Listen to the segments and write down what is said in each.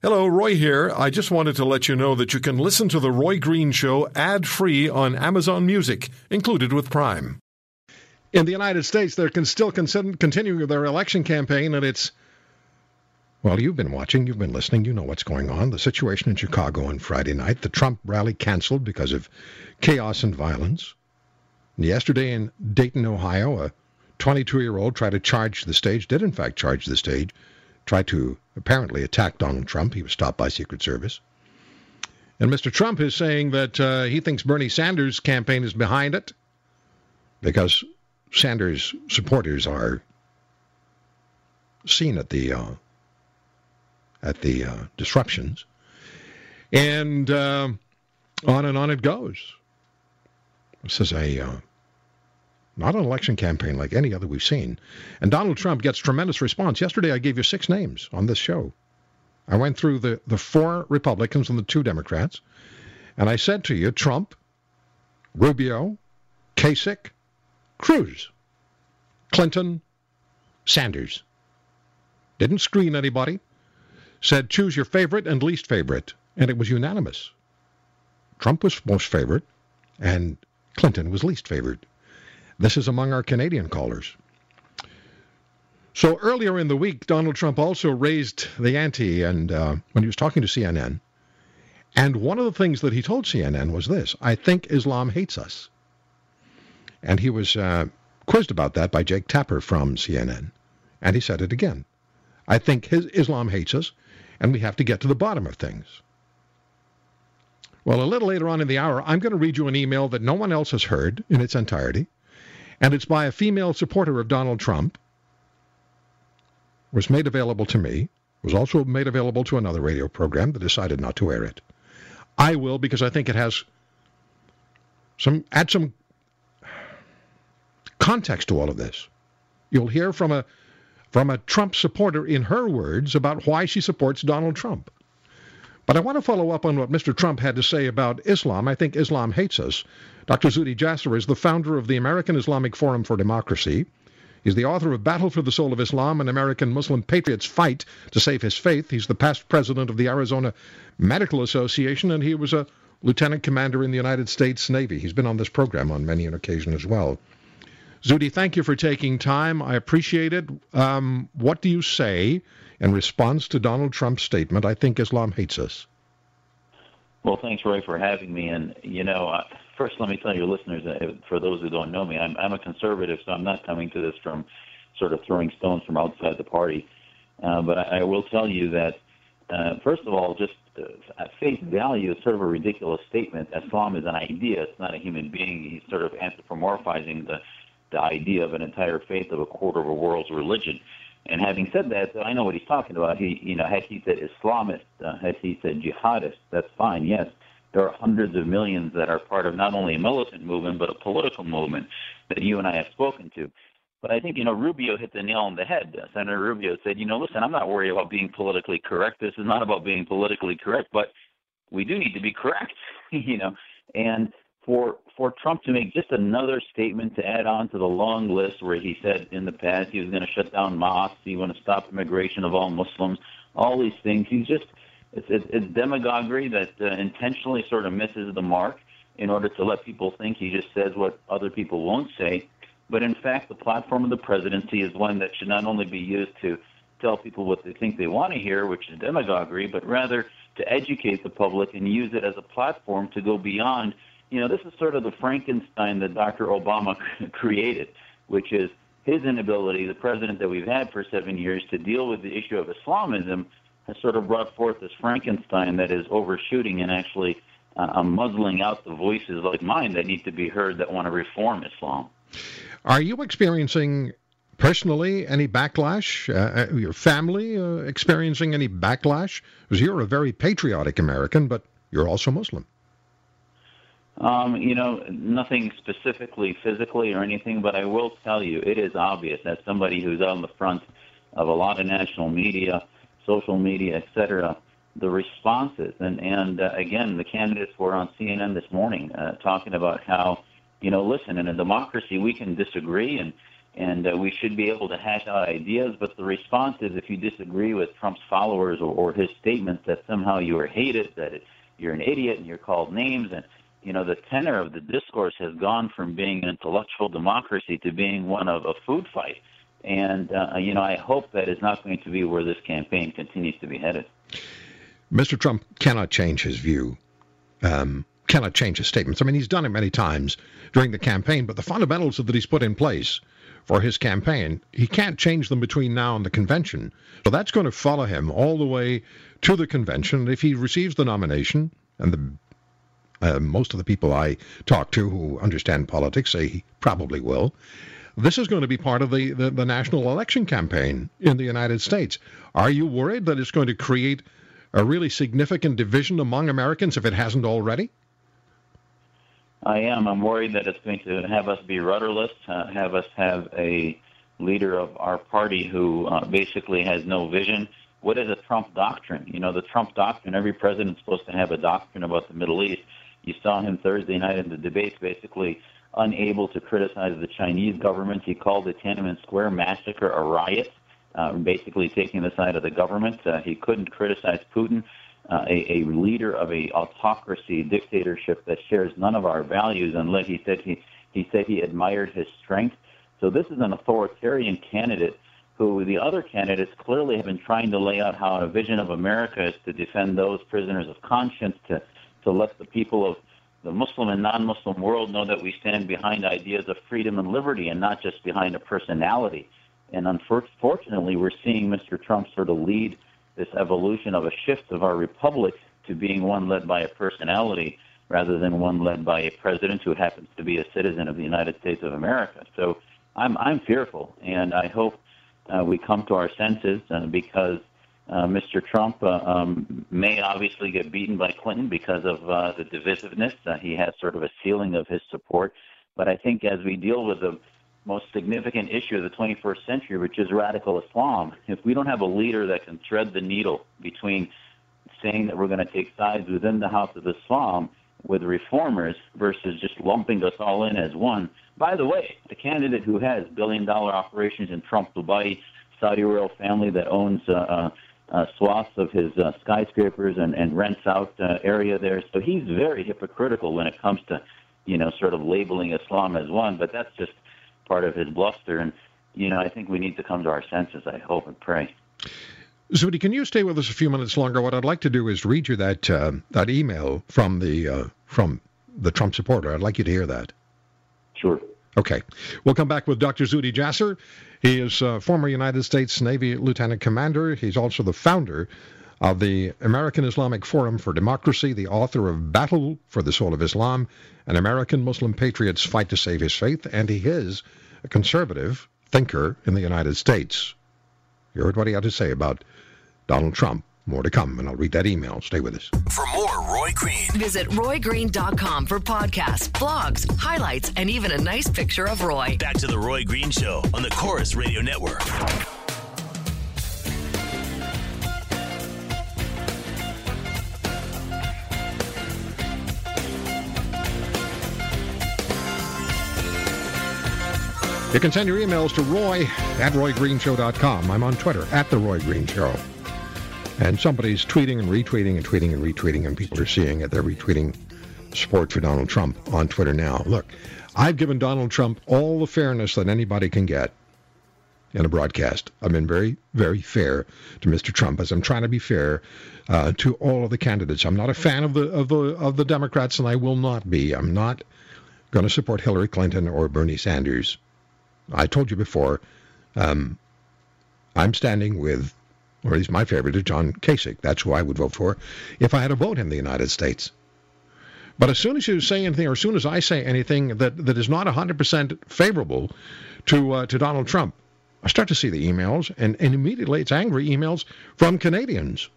Hello, Roy here. I just wanted to let you know that you can listen to The Roy Green Show ad free on Amazon Music, included with Prime. In the United States, they're can still continuing their election campaign, and it's. Well, you've been watching, you've been listening, you know what's going on. The situation in Chicago on Friday night, the Trump rally canceled because of chaos and violence. Yesterday in Dayton, Ohio, a 22 year old tried to charge the stage, did in fact charge the stage tried to apparently attack Donald Trump. He was stopped by Secret Service. And Mr. Trump is saying that uh, he thinks Bernie Sanders' campaign is behind it because Sanders supporters are seen at the uh, at the uh, disruptions, and uh, on and on it goes. This is a uh, not an election campaign like any other we've seen. And Donald Trump gets tremendous response. Yesterday, I gave you six names on this show. I went through the, the four Republicans and the two Democrats, and I said to you Trump, Rubio, Kasich, Cruz, Clinton, Sanders. Didn't screen anybody. Said choose your favorite and least favorite, and it was unanimous. Trump was most favorite, and Clinton was least favored. This is among our Canadian callers. So earlier in the week, Donald Trump also raised the ante, and uh, when he was talking to CNN, and one of the things that he told CNN was this: "I think Islam hates us." And he was uh, quizzed about that by Jake Tapper from CNN, and he said it again: "I think his Islam hates us, and we have to get to the bottom of things." Well, a little later on in the hour, I'm going to read you an email that no one else has heard in its entirety and it's by a female supporter of Donald Trump, was made available to me, was also made available to another radio program that decided not to air it. I will because I think it has some add some context to all of this. You'll hear from a from a Trump supporter in her words about why she supports Donald Trump. But I want to follow up on what Mr. Trump had to say about Islam. I think Islam hates us. Dr. Zuhdi Jasser is the founder of the American Islamic Forum for Democracy. He's the author of Battle for the Soul of Islam, an American Muslim patriot's fight to save his faith. He's the past president of the Arizona Medical Association, and he was a lieutenant commander in the United States Navy. He's been on this program on many an occasion as well. Zuhdi, thank you for taking time. I appreciate it. Um, what do you say in response to Donald Trump's statement, I think Islam hates us? Well, thanks, Roy, for having me. And, you know, first let me tell your listeners, uh, for those who don't know me, I'm, I'm a conservative, so I'm not coming to this from sort of throwing stones from outside the party. Uh, but I, I will tell you that, uh, first of all, just uh, at face value, it's sort of a ridiculous statement. Islam is an idea; it's not a human being. He's sort of anthropomorphizing the the idea of an entire faith of a quarter of a world's religion. And having said that, I know what he's talking about. He, you know, had he said Islamist, uh, had he said jihadist, that's fine. Yes, there are hundreds of millions that are part of not only a militant movement but a political movement that you and I have spoken to. But I think you know Rubio hit the nail on the head. Uh, Senator Rubio said, you know, listen, I'm not worried about being politically correct. This is not about being politically correct, but we do need to be correct, you know. And for for Trump to make just another statement to add on to the long list where he said in the past he was going to shut down mosques, he want to stop immigration of all Muslims, all these things. He's just it's it's, it's demagoguery that uh, intentionally sort of misses the mark in order to let people think he just says what other people won't say. But in fact, the platform of the presidency is one that should not only be used to tell people what they think they want to hear, which is demagoguery, but rather to educate the public and use it as a platform to go beyond you know, this is sort of the Frankenstein that Dr. Obama created, which is his inability, the president that we've had for seven years, to deal with the issue of Islamism has sort of brought forth this Frankenstein that is overshooting and actually uh, muzzling out the voices like mine that need to be heard that want to reform Islam. Are you experiencing personally any backlash? Uh, uh your family uh, experiencing any backlash? Because you're a very patriotic American, but you're also Muslim. Um, you know, nothing specifically physically or anything, but I will tell you it is obvious that somebody who's on the front of a lot of national media, social media, etc., the responses and and uh, again, the candidates were on CNN this morning uh, talking about how you know, listen, in a democracy we can disagree and and uh, we should be able to hash out ideas. But the response is if you disagree with Trump's followers or, or his statements that somehow you are hated, that it, you're an idiot and you're called names, and you know the tenor of the discourse has gone from being an intellectual democracy to being one of a food fight. And uh, you know I hope that is not going to be where this campaign continues to be headed. Mr. Trump cannot change his view. Um, cannot change his statements. I mean, he's done it many times during the campaign, but the fundamentals that he's put in place for his campaign, he can't change them between now and the convention. So that's going to follow him all the way to the convention. If he receives the nomination, and the uh, most of the people I talk to who understand politics say he probably will. This is going to be part of the, the, the, national election campaign in the United States. Are you worried that it's going to create a really significant division among Americans if it hasn't already? I am. I'm worried that it's going to have us be rudderless, uh, have us have a leader of our party who uh, basically has no vision. What is a Trump doctrine? You know, the Trump doctrine, every president's supposed to have a doctrine about the Middle East. You saw him Thursday night in the debates basically unable to criticize the Chinese government. He called the Tiananmen Square massacre a riot, uh, basically taking the side of the government. Uh, he couldn't criticize Putin uh, a, a leader of a autocracy dictatorship that shares none of our values unless he said he he said he admired his strength. So this is an authoritarian candidate who the other candidates clearly have been trying to lay out how a vision of America is to defend those prisoners of conscience, to to let the people of the Muslim and non-Muslim world know that we stand behind ideas of freedom and liberty and not just behind a personality. And unfortunately, we're seeing Mr. Trump sort of lead this evolution of a shift of our republic to being one led by a personality rather than one led by a president who happens to be a citizen of the United States of America. So I'm I'm fearful, and I hope uh, we come to our senses uh, because uh, Mr. Trump uh, um, may obviously get beaten by Clinton because of uh, the divisiveness. Uh, he has sort of a ceiling of his support, but I think as we deal with the most significant issue of the 21st century, which is radical Islam. If we don't have a leader that can thread the needle between saying that we're going to take sides within the House of Islam with reformers versus just lumping us all in as one. By the way, the candidate who has billion dollar operations in Trump Dubai, Saudi royal family that owns uh, uh, swaths of his uh, skyscrapers and, and rents out uh, area there. So he's very hypocritical when it comes to, you know, sort of labeling Islam as one. But that's just part of his bluster. And, you know, I think we need to come to our senses, I hope and pray. Zuhdi, can you stay with us a few minutes longer? What I'd like to do is read you that uh, that email from the uh, from the Trump supporter. I'd like you to hear that. Sure. Okay. We'll come back with Dr. Zuhdi Jasser. He is a former United States Navy Lieutenant Commander. He's also the founder of the American Islamic Forum for Democracy, the author of Battle for the Soul of Islam, an American Muslim patriot's fight to save his faith, and he is a conservative thinker in the United States. You heard what he had to say about Donald Trump. More to come, and I'll read that email. Stay with us. For more Roy Green, visit roygreen.com for podcasts, blogs, highlights, and even a nice picture of Roy. Back to the Roy Green Show on the Corus Radio Network. You can send your emails to roy at roygreenshow.com. I'm on Twitter, at The Roy Green Show. And somebody's tweeting and retweeting and tweeting and retweeting, and people are seeing it. They're retweeting support for Donald Trump on Twitter now. Look, I've given Donald Trump all the fairness that anybody can get in a broadcast. I've been very, very fair to Mr. Trump, as I'm trying to be fair uh, to all of the candidates. I'm not a fan of the of the of the Democrats, and I will not be. I'm not going to support Hillary Clinton or Bernie Sanders. I told you before, um, I'm standing with, or at least my favorite is John Kasich. That's who I would vote for if I had a vote in the United States. But as soon as you say anything, or as soon as I say anything that, that is not 100% favorable to uh, to Donald Trump, I start to see the emails, and, and immediately it's angry emails from Canadians.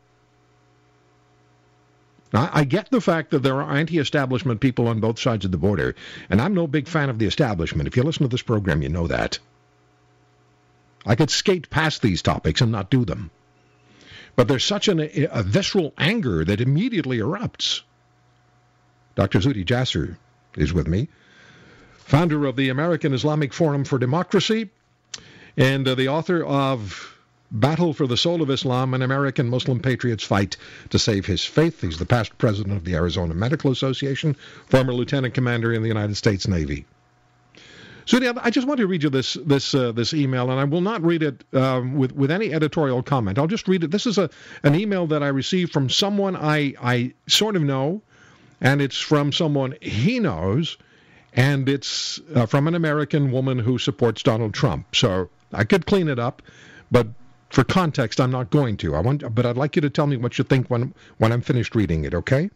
Now, I get the fact that there are anti establishment people on both sides of the border, and I'm no big fan of the establishment. If you listen to this program, you know that. I could skate past these topics and not do them. But there's such an, a visceral anger that immediately erupts. Dr. Zuhdi Jasser is with me, founder of the American Islamic Forum for Democracy, and uh, the author of Battle for the Soul of Islam, an American Muslim patriot's fight to save his faith. He's the past president of the Arizona Medical Association, former lieutenant commander in the United States Navy. So yeah, I just want to read you this this uh, this email, and I will not read it um, with with any editorial comment. I'll just read it. This is a an email that I received from someone I I sort of know, and it's from someone he knows, and it's uh, from an American woman who supports Donald Trump. So I could clean it up, but for context, I'm not going to. I want, but I'd like you to tell me what you think when when I'm finished reading it. Okay?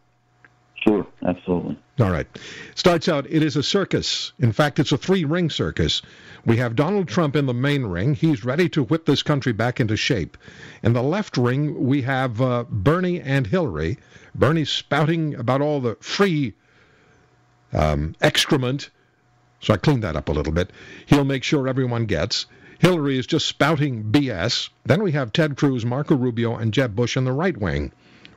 Sure, absolutely. All right. Starts out, it is a circus. In fact, it's a three ring circus. We have Donald Trump in the main ring. He's ready to whip this country back into shape. In the left ring, we have uh, Bernie and Hillary. Bernie's spouting about all the free um, excrement. So I cleaned that up a little bit. He'll make sure everyone gets. Hillary is just spouting BS. Then we have Ted Cruz, Marco Rubio, and Jeb Bush in the right wing.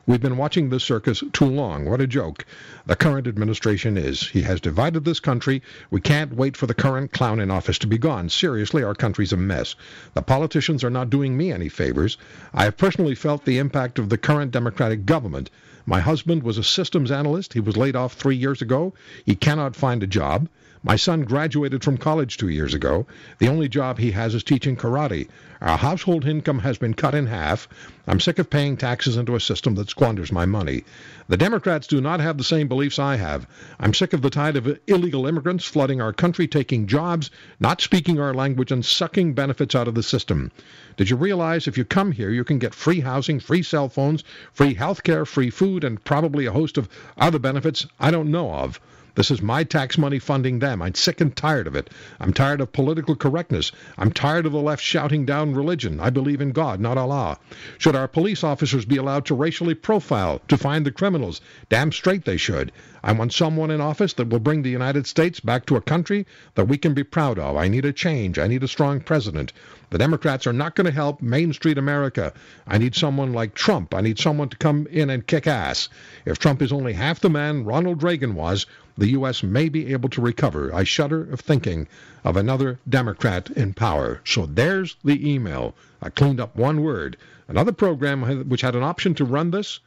We've been watching this circus too long. What a joke. The current administration is. He has divided this country. We can't wait for the current clown in office to be gone. Seriously, our country's a mess. The politicians are not doing me any favors. I have personally felt the impact of the current Democratic government. My husband was a systems analyst. He was laid off three years ago. He cannot find a job. My son graduated from college two years ago. The only job he has is teaching karate. Our household income has been cut in half. I'm sick of paying taxes into a system that squanders my money. The Democrats do not have the same beliefs I have. I'm sick of the tide of illegal immigrants flooding our country, taking jobs, not speaking our language, and sucking benefits out of the system. Did you realize if you come here, you can get free housing, free cell phones, free health care, free food, and probably a host of other benefits I don't know of? This is my tax money funding them. I'm sick and tired of it. I'm tired of political correctness. I'm tired of the left shouting down religion. I believe in God, not Allah. Should our police officers be allowed to racially profile to find the criminals? Damn straight they should. I want someone in office that will bring the United States back to a country that we can be proud of. I need a change. I need a strong president. The Democrats are not going to help Main Street America. I need someone like Trump. I need someone to come in and kick ass. If Trump is only half the man Ronald Reagan was, the U.S. may be able to recover. I shudder of thinking of another Democrat in power. So there's the email. I cleaned up one word. Another program which had an option to run this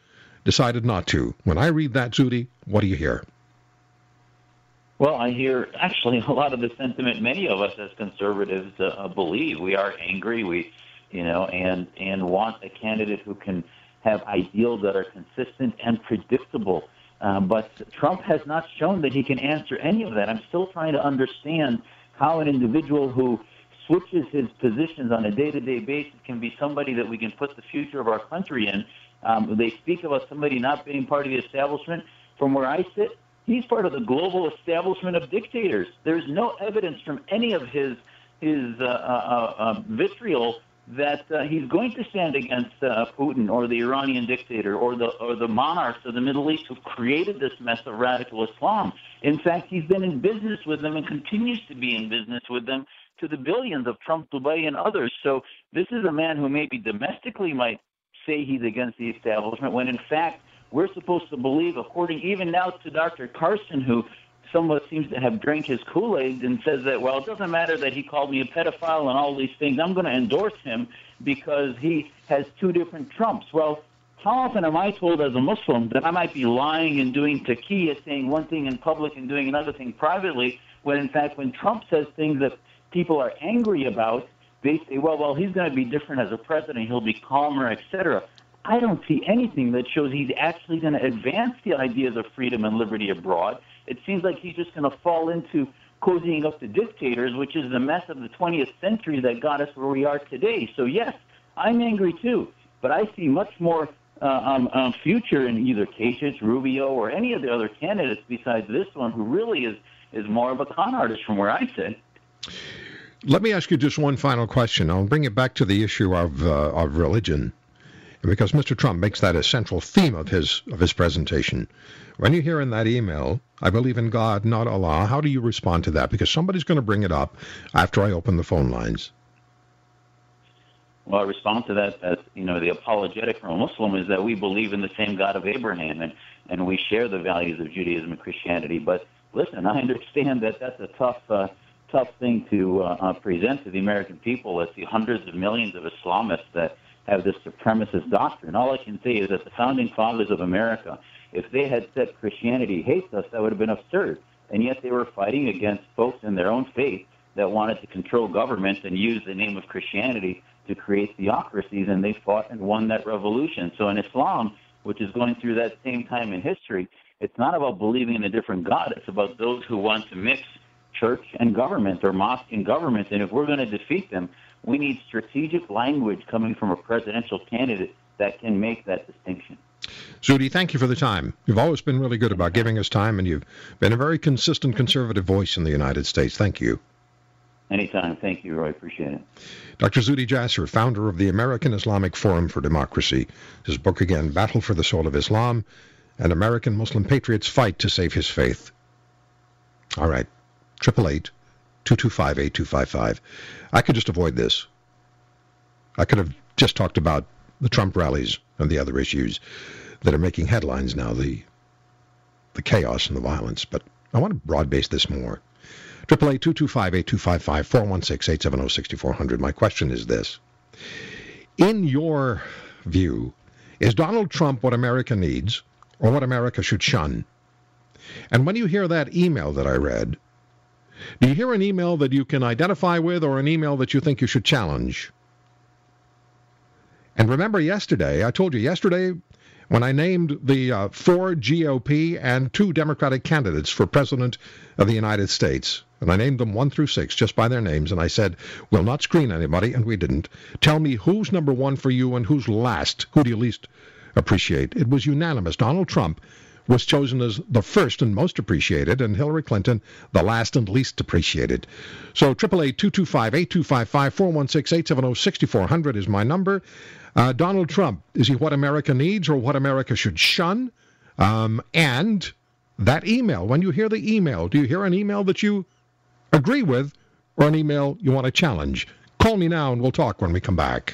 decided not to. When I read that, Zuhdi, what do you hear? Well, I hear actually a lot of the sentiment many of us as conservatives uh, believe. We are angry, we, you know, and and want a candidate who can have ideals that are consistent and predictable. Uh, but Trump has not shown that he can answer any of that. I'm still trying to understand how an individual who switches his positions on a day-to-day basis can be somebody that we can put the future of our country in. Um, they speak about somebody not being part of the establishment. From where I sit, he's part of the global establishment of dictators. There's no evidence from any of his his uh, uh, uh, vitriol that uh, he's going to stand against uh, Putin or the Iranian dictator or the or the monarchs of the Middle East who created this mess of radical Islam. In fact, he's been in business with them and continues to be in business with them to the billions of Trump, Dubai, and others. So this is a man who maybe domestically might say he's against the establishment when in fact we're supposed to believe, according even now to Dr. Carson, who somewhat seems to have drank his Kool-Aid and says that, well, it doesn't matter that he called me a pedophile and all these things. I'm going to endorse him because he has two different Trumps. Well, how often am I told as a Muslim that I might be lying and doing taqiyya, saying one thing in public and doing another thing privately, when in fact when Trump says things that people are angry about, they say, well, well, he's going to be different as a president. He'll be calmer, etc. I don't see anything that shows he's actually going to advance the ideas of freedom and liberty abroad. It seems like he's just going to fall into cozying up to dictators, which is the mess of the 20th century that got us where we are today. So, yes, I'm angry too, but I see much more uh, um, um, future in either Kasich, Rubio, or any of the other candidates besides this one, who really is, is more of a con artist from where I sit. Let me ask you just one final question. I'll bring it back to the issue of, uh, of religion because Mr. Trump makes that a central theme of his of his presentation. When you hear in that email, "I believe in God, not Allah," how do you respond to that? Because somebody's going to bring it up after I open the phone lines. Well, I respond to that as you know the apologetic from a Muslim is that we believe in the same God of Abraham and and we share the values of Judaism and Christianity. But listen, I understand that that's a tough. Uh, tough thing to uh, uh, present to the American people as the hundreds of millions of Islamists that have this supremacist doctrine. All I can say is that the founding fathers of America, if they had said Christianity hates us, that would have been absurd. And yet they were fighting against folks in their own faith that wanted to control government and use the name of Christianity to create theocracies, and they fought and won that revolution. So in Islam, which is going through that same time in history, it's not about believing in a different God. It's about those who want to mix church and government or mosque and government. And if we're going to defeat them, we need strategic language coming from a presidential candidate that can make that distinction. Zuhdi, thank you for the time. You've always been really good about giving us time, and you've been a very consistent conservative voice in the United States. Thank you. Anytime. Thank you, Roy. Appreciate it. Dr. Zuhdi Jasser, founder of the American Islamic Forum for Democracy. His book again, Battle for the Soul of Islam, and American Muslim Patriots Fight to Save His Faith. All right. 888 225 8255. I could just avoid this. I could have just talked about the Trump rallies and the other issues that are making headlines now, the the chaos and the violence, but I want to broad base this more. 888-225-8255, 416-870-6400. My question is this. In your view, is Donald Trump what America needs or what America should shun? And when you hear that email that I read, do you hear an email that you can identify with or an email that you think you should challenge? And remember yesterday, I told you yesterday when I named the uh, four GOP and two Democratic candidates for President of the United States, and I named them one through six just by their names, and I said, we'll not screen anybody, and we didn't. Tell me who's number one for you and who's last. Who do you least appreciate? It was unanimous. Donald Trump was chosen as the first and most appreciated, and Hillary Clinton the last and least appreciated. So 888-225-8255-416-870-6400 is my number. Uh, Donald Trump, is he what America needs or what America should shun? Um, and that email, when you hear the email, do you hear an email that you agree with or an email you want to challenge? Call me now and we'll talk when we come back.